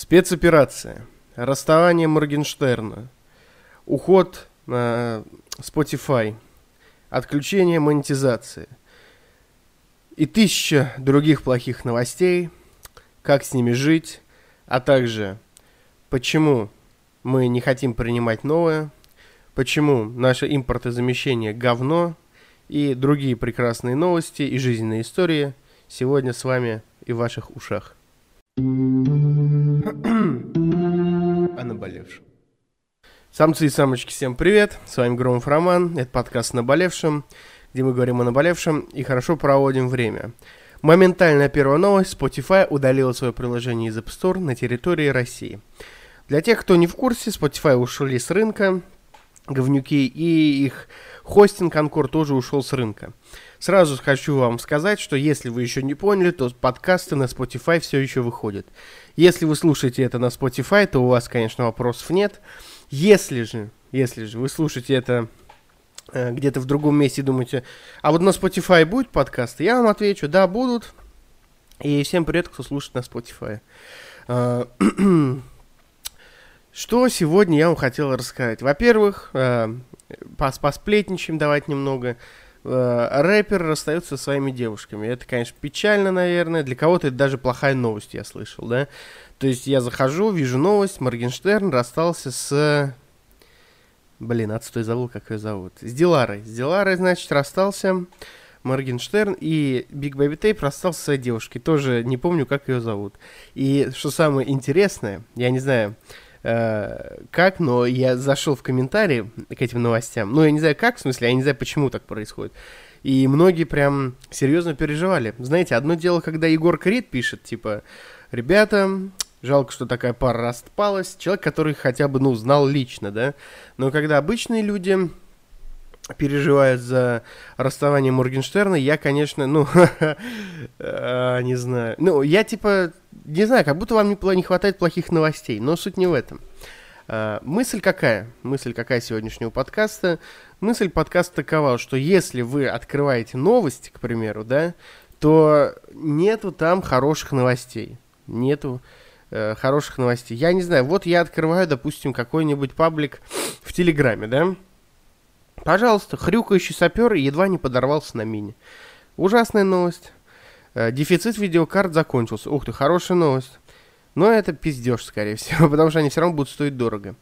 Спецоперация. Расставание Моргенштерна. Уход на Spotify. Отключение монетизации. И тысяча других плохих новостей. Как с ними жить. А также, почему мы не хотим принимать новое. Почему наше импортозамещение говно. И другие прекрасные новости и жизненные истории сегодня с вами и в ваших ушах. О наболевшем. Самцы и самочки, всем привет! С вами Громов Роман, это подкаст «Наболевшем», где мы говорим о наболевшем и хорошо проводим время. Моментальная первая новость. Spotify удалила свое приложение из App Store на территории России. Для тех, кто не в курсе, Spotify ушли с рынка, говнюки, и их хостинг Анкор тоже ушел с рынка. Сразу хочу вам сказать, что если вы еще не поняли, то подкасты на Spotify все еще выходят. Если вы слушаете это на Spotify, то у вас, конечно, вопросов нет. Если же, если же вы слушаете это э, где-то в другом месте и думаете, а вот на Spotify будет подкасты, я вам отвечу, да, будут. И всем привет, кто слушает на Spotify. Э, что сегодня я вам хотел рассказать? Во-первых, э, посплетничаем давайте немного. Э, рэпер расстается со своими девушками. Это, конечно, печально, наверное. Для кого-то это даже плохая новость, я слышал, да? То есть я захожу, вижу новость, Моргенштерн расстался с... Блин, отстой забыл, как ее зовут. С Диларой. С Диларой, значит, расстался Моргенштерн, и Big Baby Tape расстался со своей девушкой. Тоже не помню, как ее зовут. И что самое интересное, я не знаю, Э, как, но я зашел в комментарии к этим новостям. Ну, я не знаю как, в смысле, я не знаю, почему так происходит. И многие прям серьезно переживали. Знаете, одно дело, когда Егор Крид пишет, типа, ребята, жалко, что такая пара распалась. Человек, который хотя бы, ну, знал лично, да. Но когда обычные люди переживает за расставание Моргенштерна, я, конечно, ну, а, не знаю. Ну, я типа, не знаю, как будто вам не хватает плохих новостей, но суть не в этом. А, мысль какая? Мысль какая сегодняшнего подкаста? Мысль подкаста такова, что если вы открываете новости, к примеру, да, то нету там хороших новостей. Нету э, хороших новостей. Я не знаю, вот я открываю, допустим, какой-нибудь паблик в Телеграме, да, Пожалуйста, хрюкающий сапер едва не подорвался на мине. Ужасная новость. Э, дефицит видеокарт закончился. Ух ты, хорошая новость. Но это пиздеж, скорее всего, потому что они все равно будут стоить дорого.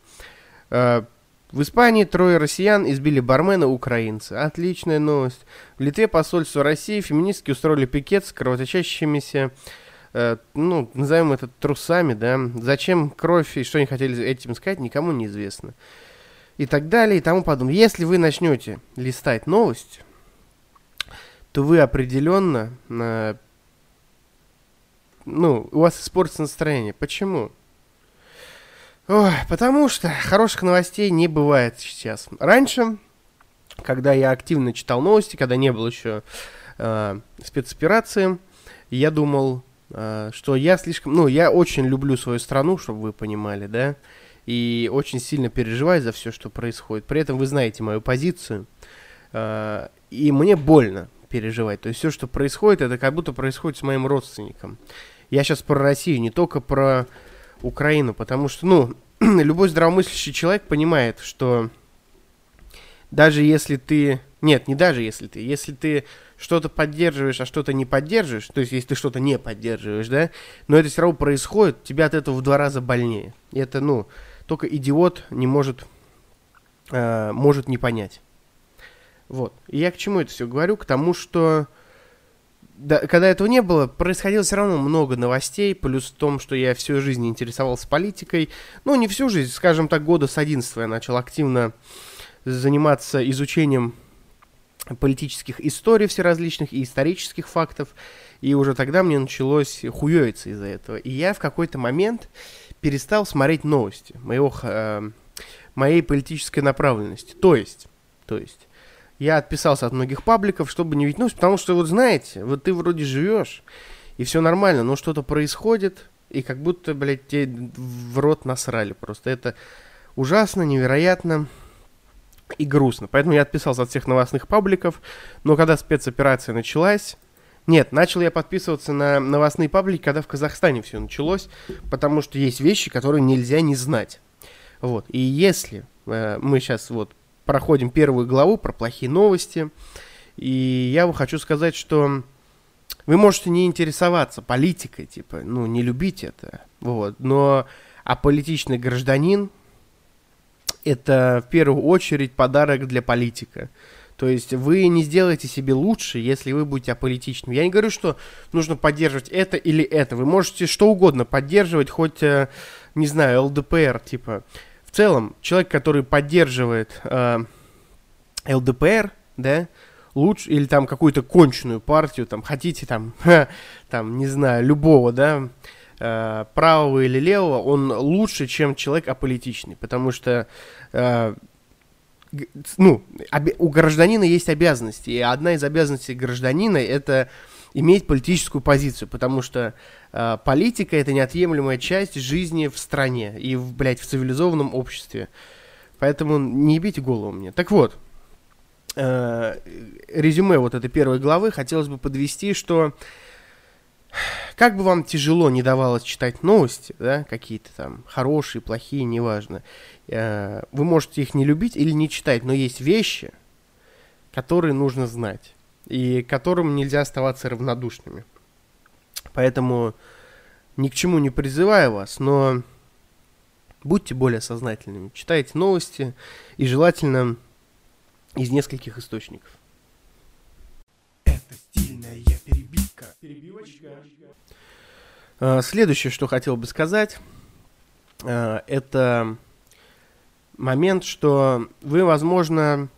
Э, в Испании трое россиян избили бармена украинца. Отличная новость. В Литве посольство России феминистки устроили пикет с кровоточащимися, э, ну, назовем это трусами, да. Зачем кровь и что они хотели этим сказать, никому не известно и так далее и тому подобное. Если вы начнете листать новость, то вы определенно, э, ну, у вас испортится настроение. Почему? Ой, потому что хороших новостей не бывает сейчас. Раньше, когда я активно читал новости, когда не было еще э, спецоперации, я думал, э, что я слишком... Ну, я очень люблю свою страну, чтобы вы понимали, да, и очень сильно переживаю за все, что происходит. При этом вы знаете мою позицию, э, и мне больно переживать. То есть все, что происходит, это как будто происходит с моим родственником. Я сейчас про Россию, не только про Украину, потому что, ну, любой здравомыслящий человек понимает, что даже если ты... Нет, не даже если ты. Если ты что-то поддерживаешь, а что-то не поддерживаешь, то есть если ты что-то не поддерживаешь, да, но это все равно происходит, тебя от этого в два раза больнее. И это, ну, только идиот не может, э, может не понять. Вот. И я к чему это все говорю? К тому, что да, когда этого не было, происходило все равно много новостей, плюс в том, что я всю жизнь интересовался политикой. Ну, не всю жизнь, скажем так, года с 11 я начал активно заниматься изучением политических историй всеразличных и исторических фактов. И уже тогда мне началось хуевиться из-за этого. И я в какой-то момент перестал смотреть новости моего, э, моей политической направленности. То есть, то есть, я отписался от многих пабликов, чтобы не видеть новости, потому что, вот знаете, вот ты вроде живешь, и все нормально, но что-то происходит, и как будто, блядь, тебе в рот насрали просто. Это ужасно, невероятно и грустно. Поэтому я отписался от всех новостных пабликов, но когда спецоперация началась, Нет, начал я подписываться на новостные паблики, когда в Казахстане все началось, потому что есть вещи, которые нельзя не знать. Вот. И если э, мы сейчас вот проходим первую главу про плохие новости, и я вам хочу сказать, что вы можете не интересоваться политикой, типа, ну, не любить это, вот, но аполитичный гражданин – это в первую очередь подарок для политика. То есть вы не сделаете себе лучше, если вы будете аполитичным. Я не говорю, что нужно поддерживать это или это. Вы можете что угодно поддерживать, хоть, э, не знаю, ЛДПР, типа. В целом, человек, который поддерживает э, ЛДПР, да, лучше, или там какую-то конченую партию, там, хотите там, там, не знаю, любого, да, э, правого или левого, он лучше, чем человек аполитичный, потому что, э, ну, у гражданина есть обязанности, и одна из обязанностей гражданина это иметь политическую позицию, потому что э, политика это неотъемлемая часть жизни в стране и, в, блядь, в цивилизованном обществе. Поэтому не ебите голову мне. Так вот, э, резюме вот этой первой главы хотелось бы подвести, что как бы вам тяжело не давалось читать новости, да, какие-то там хорошие, плохие, неважно, э, вы можете их не любить или не читать, но есть вещи, которые нужно знать и которым нельзя оставаться равнодушными. Поэтому ни к чему не призываю вас, но будьте более сознательными, читайте новости и желательно из нескольких источников. Это стильная перебивка. Перебивочка. А, следующее, что хотел бы сказать, а, это момент, что вы, возможно,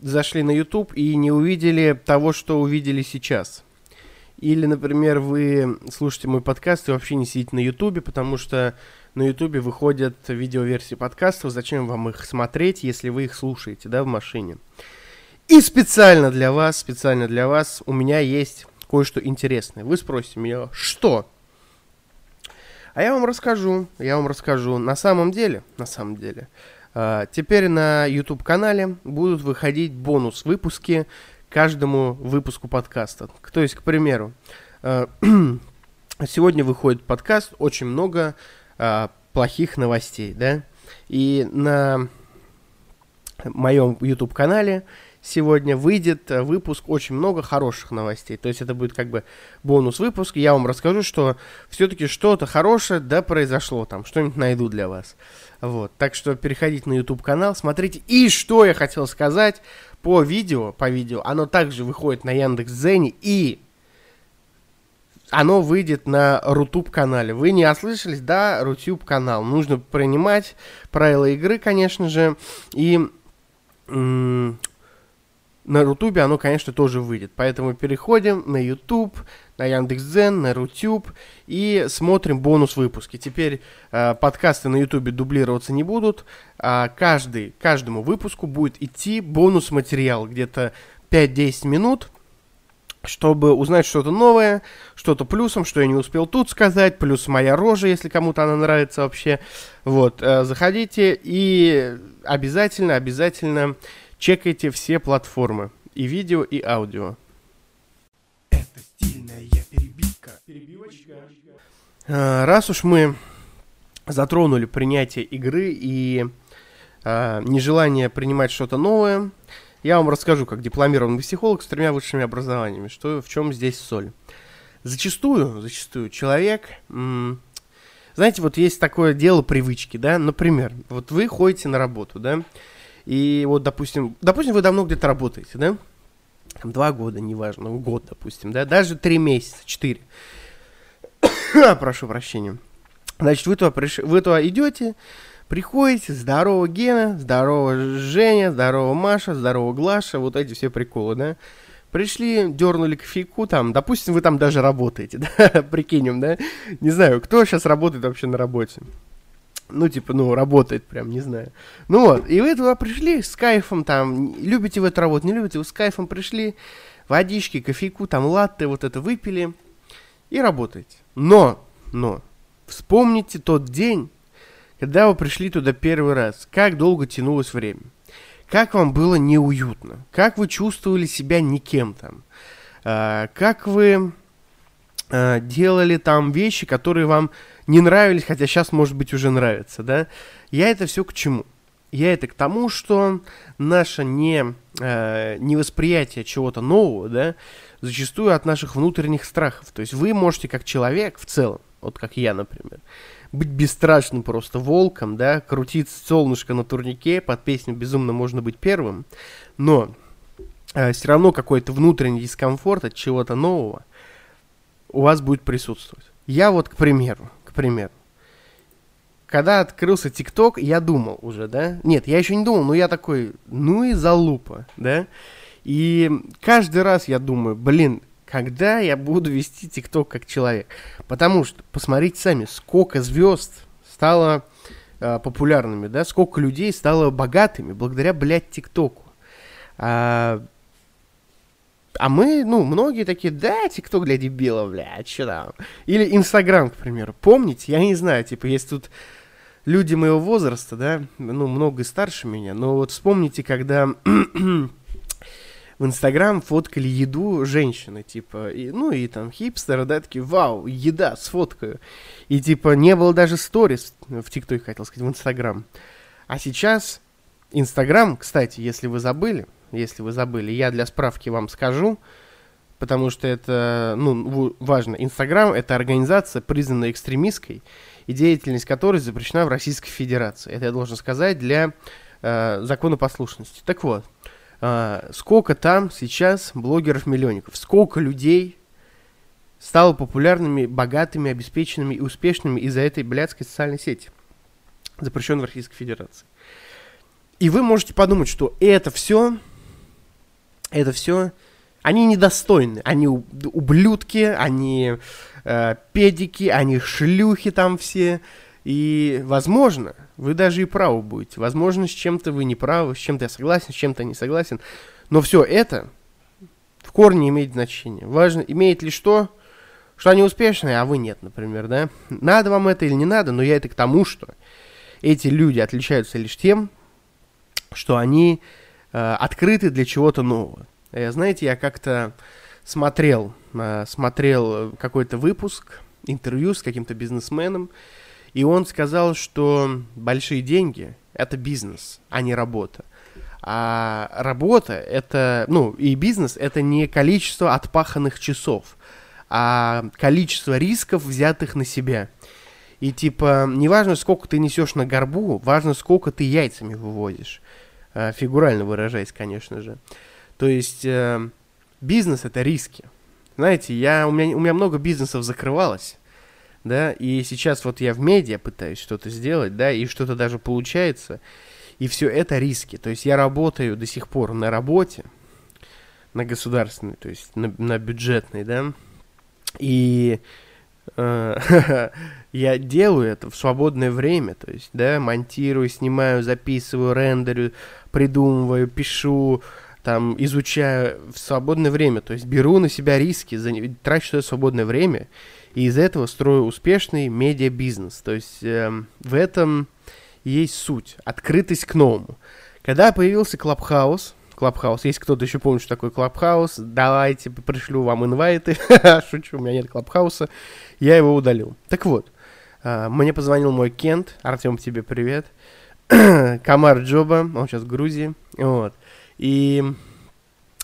зашли на YouTube и не увидели того, что увидели сейчас. Или, например, вы слушаете мой подкаст и вообще не сидите на YouTube, потому что на Ютубе выходят видеоверсии подкастов, зачем вам их смотреть, если вы их слушаете, да, в машине. И специально для вас, специально для вас у меня есть кое-что интересное. Вы спросите меня, что? А я вам расскажу, я вам расскажу. На самом деле, на самом деле, э, теперь на YouTube-канале будут выходить бонус-выпуски каждому выпуску подкаста. То есть, к примеру, э, сегодня выходит подкаст, очень много а, плохих новостей, да. И на моем YouTube-канале сегодня выйдет выпуск очень много хороших новостей. То есть это будет как бы бонус-выпуск. Я вам расскажу, что все-таки что-то хорошее, да, произошло там. Что-нибудь найду для вас. Вот. Так что переходите на YouTube-канал, смотрите. И что я хотел сказать по видео, по видео, оно также выходит на Яндекс.Дзене и оно выйдет на Rutube канале. Вы не ослышались, да, Rutube канал. Нужно принимать правила игры, конечно же. И на Рутубе оно, конечно, тоже выйдет. Поэтому переходим на YouTube, на Яндекс.Дзен, на Рутюб и смотрим бонус выпуски. Теперь э, подкасты на Ютубе дублироваться не будут. А каждый, каждому выпуску будет идти бонус материал где-то 5-10 минут чтобы узнать что-то новое, что-то плюсом, что я не успел тут сказать, плюс моя рожа, если кому-то она нравится вообще. Вот, э, заходите и обязательно, обязательно чекайте все платформы, и видео, и аудио. Это стильная перебивка. Перебивочка. Э, раз уж мы затронули принятие игры и э, нежелание принимать что-то новое, я вам расскажу, как дипломированный психолог с тремя высшими образованиями, что, в чем здесь соль. Зачастую, зачастую человек, м- знаете, вот есть такое дело привычки, да, например, вот вы ходите на работу, да, и вот, допустим, допустим, вы давно где-то работаете, да, там, два года, неважно, год, допустим, да, даже три месяца, четыре. Прошу прощения. Значит, вы туда, приш... вы туда идете, Приходите, здорово Гена, здорово Женя, здорово Маша, здорово Глаша, вот эти все приколы, да. Пришли, дернули кофейку, там, допустим, вы там даже работаете, да, прикинем, да. Не знаю, кто сейчас работает вообще на работе. Ну, типа, ну, работает прям, не знаю. Ну вот, и вы туда пришли с кайфом, там, любите вы эту работу, не любите, вы с кайфом пришли, водички, кофейку, там, латте, вот это выпили и работаете. Но, но, вспомните тот день, когда вы пришли туда первый раз, как долго тянулось время? Как вам было неуютно? Как вы чувствовали себя никем там? э, как вы э, делали там вещи, которые вам не нравились, хотя сейчас, может быть, уже нравятся, да. Я это все к чему? Я это к тому, что наше не, э, невосприятие чего-то нового, да, зачастую от наших внутренних страхов. То есть вы можете как человек в целом, вот как я, например, быть бесстрашным просто волком, да, крутить солнышко на турнике, под песню «Безумно можно быть первым», но э, все равно какой-то внутренний дискомфорт от чего-то нового у вас будет присутствовать. Я вот, к примеру, к примеру, когда открылся ТикТок, я думал уже, да? Нет, я еще не думал, но я такой, ну и залупа, да? И каждый раз я думаю, блин, когда я буду вести ТикТок как человек? Потому что, посмотрите сами, сколько звезд стало э, популярными, да? Сколько людей стало богатыми благодаря, блядь, ТикТоку. А, а мы, ну, многие такие, да, ТикТок для дебилов, блядь, что там? Или Инстаграм, к примеру. Помните? Я не знаю, типа, есть тут люди моего возраста, да, ну, много старше меня, но вот вспомните, когда в Инстаграм фоткали еду женщины, типа, и, ну, и там хипстеры, да, такие, вау, еда, сфоткаю. И, типа, не было даже сторис в ТикТоке, хотел сказать, в Инстаграм. А сейчас Инстаграм, кстати, если вы забыли, если вы забыли, я для справки вам скажу, потому что это, ну, важно. Инстаграм — это организация, признанная экстремистской, и деятельность которой запрещена в Российской Федерации. Это я должен сказать для э, законопослушности. Так вот, э, сколько там сейчас блогеров-миллионников, сколько людей стало популярными, богатыми, обеспеченными и успешными из-за этой блядской социальной сети, запрещенной в Российской Федерации. И вы можете подумать, что это все, это все, они недостойны, они ублюдки, они э, педики, они шлюхи там все. И, возможно, вы даже и правы будете. Возможно, с чем-то вы не правы, с чем-то я согласен, с чем-то не согласен. Но все это в корне имеет значение. Важно, имеет ли что, что они успешные, а вы нет, например, да? Надо вам это или не надо, но я это к тому, что эти люди отличаются лишь тем, что они э, открыты для чего-то нового. Э, знаете, я как-то смотрел, э, смотрел какой-то выпуск, интервью с каким-то бизнесменом, и он сказал, что большие деньги – это бизнес, а не работа. А работа – это, ну, и бизнес – это не количество отпаханных часов, а количество рисков, взятых на себя. И типа, неважно, сколько ты несешь на горбу, важно, сколько ты яйцами выводишь. Э, фигурально выражаясь, конечно же. То есть э, бизнес это риски. Знаете, я, у, меня, у меня много бизнесов закрывалось, да, и сейчас вот я в медиа пытаюсь что-то сделать, да, и что-то даже получается, и все это риски. То есть я работаю до сих пор на работе, на государственной, то есть на, на бюджетной, да, и я делаю это в свободное время, то есть, да, монтирую, снимаю, записываю, рендерю, придумываю, пишу, там, изучаю в свободное время, то есть беру на себя риски, за, трачу свое свободное время, и из этого строю успешный медиа-бизнес. То есть э, в этом есть суть, открытость к новому. Когда появился Clubhouse, Clubhouse, если кто-то еще помнит, что такое Clubhouse, давайте пришлю вам инвайты, шучу, у меня нет Clubhouse а, я его удалил. Так вот, э, мне позвонил мой кент, Артем, тебе привет, გამარჯობა, он сейчас в Грузии, вот, и,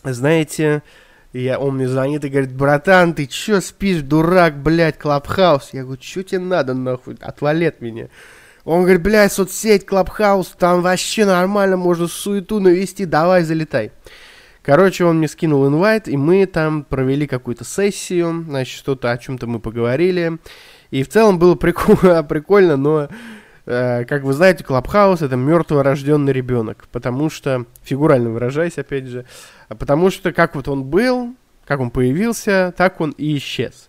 знаете, я, он мне звонит и говорит, братан, ты чё спишь, дурак, блядь, Clubhouse? Я говорю, чё тебе надо, нахуй, отвали от меня. Он говорит, блядь, соцсеть, Clubhouse, там вообще нормально, можно суету навести, давай, залетай. Короче, он мне скинул инвайт, и мы там провели какую-то сессию, значит, что-то о чем-то мы поговорили. И в целом было прикольно, прикольно но Э, как вы знаете, Clubhouse это мертворожденный ребенок, потому что, фигурально выражаясь, опять же, потому что как вот он был, как он появился, так он и исчез.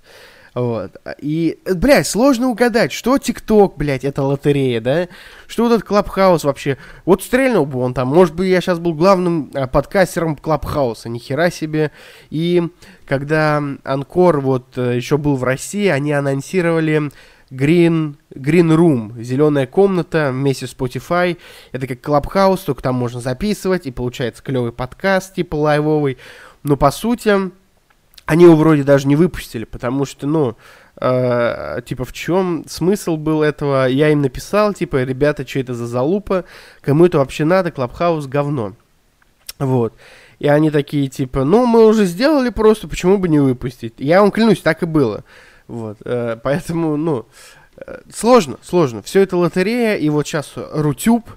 Вот. И, блядь, сложно угадать, что TikTok, блядь, это лотерея, да? Что вот этот Clubhouse вообще? Вот стрельнул бы он там, может быть, я сейчас был главным а, подкастером Clubhouse а, нихера себе. И когда Anchor вот э, еще был в России, они анонсировали Green, Green Room, зеленая комната вместе с Spotify. Это как Clubhouse, только там можно записывать, и получается клевый подкаст, типа лайвовый. Но по сути, они его вроде даже не выпустили, потому что, ну, э, типа, в чем смысл был этого? Я им написал, типа, ребята, что это за залупа? Кому это вообще надо? Клабхаус говно. Вот. И они такие, типа, ну, мы уже сделали просто, почему бы не выпустить? Я вам клянусь, так и было. Вот. Э, поэтому, ну, э, сложно, сложно. Все это лотерея, и вот сейчас Рутюб,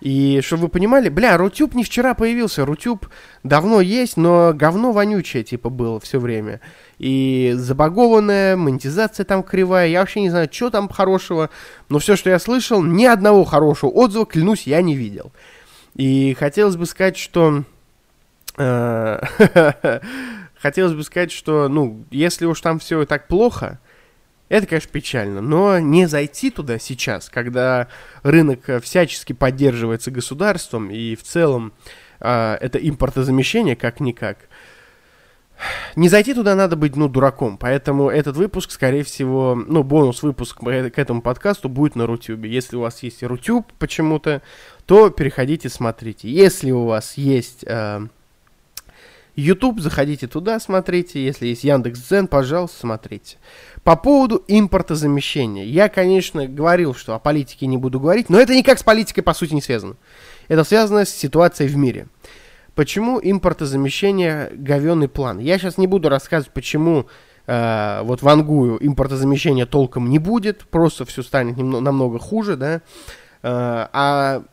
и чтобы вы понимали, бля, Рутюб не вчера появился, Рутюб давно есть, но говно вонючее, типа, было все время. И забагованная, монетизация там кривая, я вообще не знаю, что там хорошего, но все, что я слышал, ни одного хорошего отзыва, клянусь, я не видел. И хотелось бы сказать, что... Э, хотелось бы сказать, что, ну, если уж там все так плохо, это, конечно, печально, но не зайти туда сейчас, когда рынок э, всячески поддерживается государством, и в целом э, это импортозамещение как-никак. Не зайти туда надо быть, ну, дураком, поэтому этот выпуск, скорее всего, ну, бонус-выпуск к этому подкасту будет на Рутюбе. Если у вас есть Рутюб почему-то, то переходите, смотрите. Если у вас есть... Э, YouTube, заходите туда, смотрите. Если есть Яндекс.Дзен, пожалуйста, смотрите. По поводу импортозамещения. Я, конечно, говорил, что о политике не буду говорить, но это никак с политикой, по сути, не связано. Это связано с ситуацией в мире. Почему импортозамещение говенный план? Я сейчас не буду рассказывать, почему э, вот в Ангую импортозамещения толком не будет, просто все станет немного, намного хуже, да. Э, а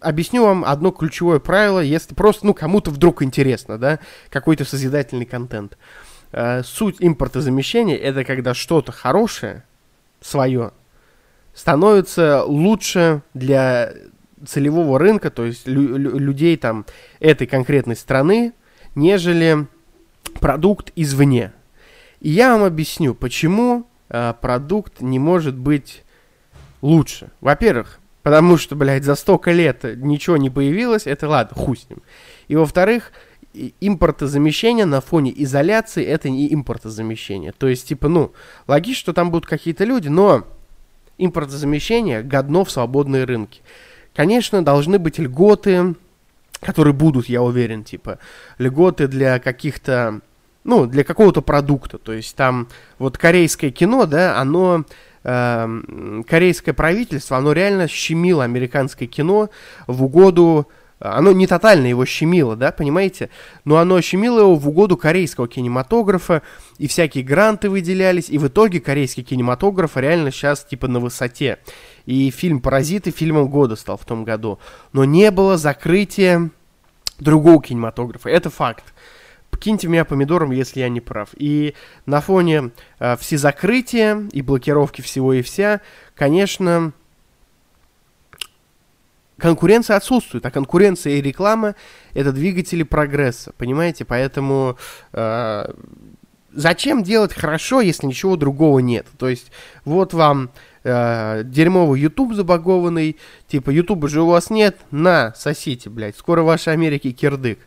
объясню вам одно ключевое правило, если просто, ну, кому-то вдруг интересно, да, какой-то созидательный контент. Э, суть импортозамещения это когда что-то хорошее, свое, становится лучше для целевого рынка, то есть лю- лю- людей там этой конкретной страны, нежели продукт извне. И я вам объясню, почему э, продукт не может быть лучше. Во-первых, Потому что, блядь, за столько лет ничего не появилось, это ладно, хуй с ним. И во-вторых, импортозамещение на фоне изоляции это не импортозамещение. То есть, типа, ну, логично, что там будут какие-то люди, но импортозамещение годно в свободные рынки. Конечно, должны быть льготы, которые будут, я уверен, типа, льготы для каких-то, ну, для какого-то продукта. То есть там вот корейское кино, да, оно э, корейское правительство, оно реально щемило американское кино в угоду оно не тотально его щемило, да, понимаете? Но оно щемило его в угоду корейского кинематографа, и всякие гранты выделялись, и в итоге корейский кинематограф реально сейчас типа на высоте. И фильм «Паразиты» фильмом года стал в том году. Но не было закрытия другого кинематографа, это факт киньте меня помидором, если я не прав. И на фоне э, все закрытия и блокировки всего и вся, конечно, конкуренция отсутствует, а конкуренция и реклама это двигатели прогресса, понимаете? Поэтому э, зачем делать хорошо, если ничего другого нет? То есть вот вам э, дерьмовый YouTube забагованный, типа YouTube же у вас нет, на, сосите, блядь, скоро вашей Америке кирдык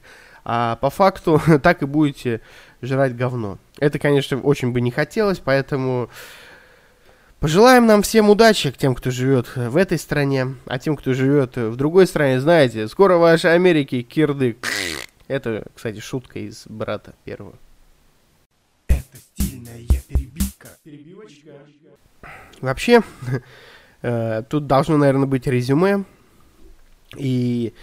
а по факту так и будете жрать говно. Это, конечно, очень бы не хотелось, поэтому пожелаем нам всем удачи к тем, кто живет в этой стране, а тем, кто живет в другой стране, знаете, скоро в вашей Америке кирдык. Это, кстати, шутка из брата первого. Это стильная перебивка. Перебивочка. Вообще, э, тут должно, наверное, быть резюме. И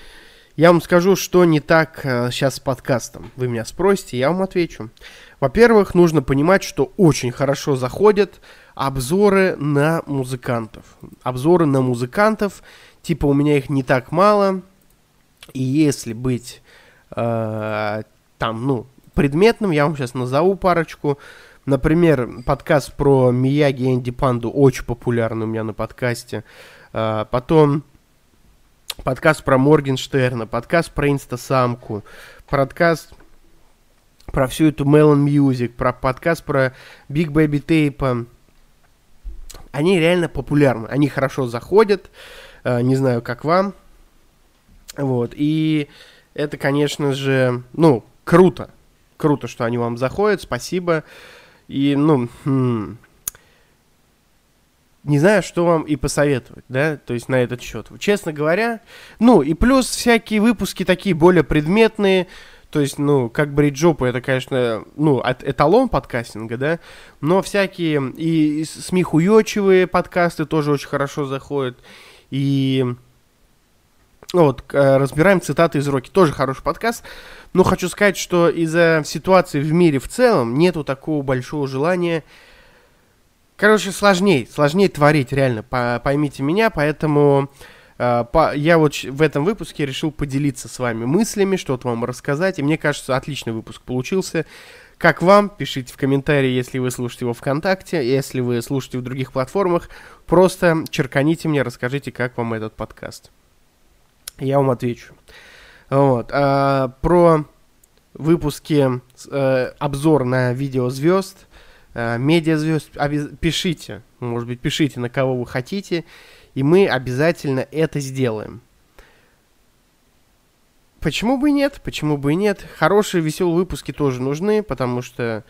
я вам скажу, что не так э, сейчас с подкастом. Вы меня спросите, я вам отвечу. Во-первых, нужно понимать, что очень хорошо заходят обзоры на музыкантов. Обзоры на музыкантов, типа у меня их не так мало, и если быть э, там, ну, предметным, я вам сейчас назову парочку. Например, подкаст про Мияги и Энди Панду очень популярный у меня на подкасте. Э, потом подкаст про Моргенштерна, подкаст про инстасамку, подкаст про всю эту Melon Music, про подкаст про Big Baby Tape. Они реально популярны, они хорошо заходят, э, не знаю, как вам. Вот, и это, конечно же, ну, круто. Круто, что они вам заходят, спасибо. И, ну, хм, не знаю, что вам и посоветовать, да, то есть на этот счет. Честно говоря, ну и плюс всякие выпуски такие более предметные, То есть, ну, как брить жопу, это, конечно, ну, эталон подкастинга, да, но всякие и смехуёчивые подкасты тоже очень хорошо заходят, и вот, разбираем цитаты из Роки, тоже хороший подкаст, но хочу сказать, что из-за ситуации в мире в целом нету такого большого желания Короче, сложнее, сложнее творить, реально, по, поймите меня, поэтому э, по, я вот в этом выпуске решил поделиться с вами мыслями, что-то вам рассказать, и мне кажется, отличный выпуск получился. Как вам? Пишите в комментарии, если вы слушаете его ВКонтакте, если вы слушаете в других платформах, просто черканите мне, расскажите, как вам этот подкаст. Я вам отвечу. Вот. А, про выпуски, э, обзор на видео звезд, медиазвезд, пишите, может быть, пишите, на кого вы хотите, и мы обязательно это сделаем. Почему бы и нет? Почему бы и нет? Хорошие веселые выпуски тоже нужны, потому что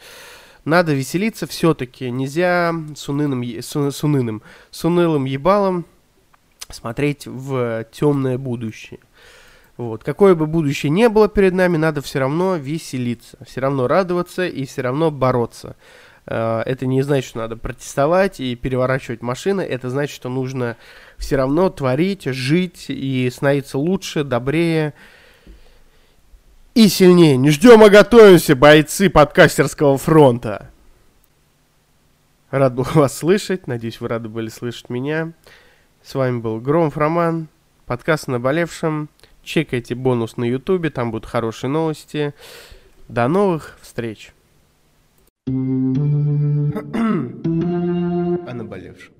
надо веселиться все-таки. Нельзя с унылым, с, с с унылым ебалом смотреть в темное будущее. Вот. Какое бы будущее не было перед нами, надо все равно веселиться, все равно радоваться и все равно бороться. Э, это не значит, что надо протестовать и переворачивать машины. Это значит, что нужно все равно творить, жить и становиться лучше, добрее и сильнее. Не ждем, а готовимся, бойцы подкастерского фронта. Рад был вас слышать. Надеюсь, вы рады были слышать меня. С вами был Громов Роман. Подкаст «Наболевшем». Чекайте бонус на ютубе, там будут хорошие новости. До новых встреч! О наболевшем.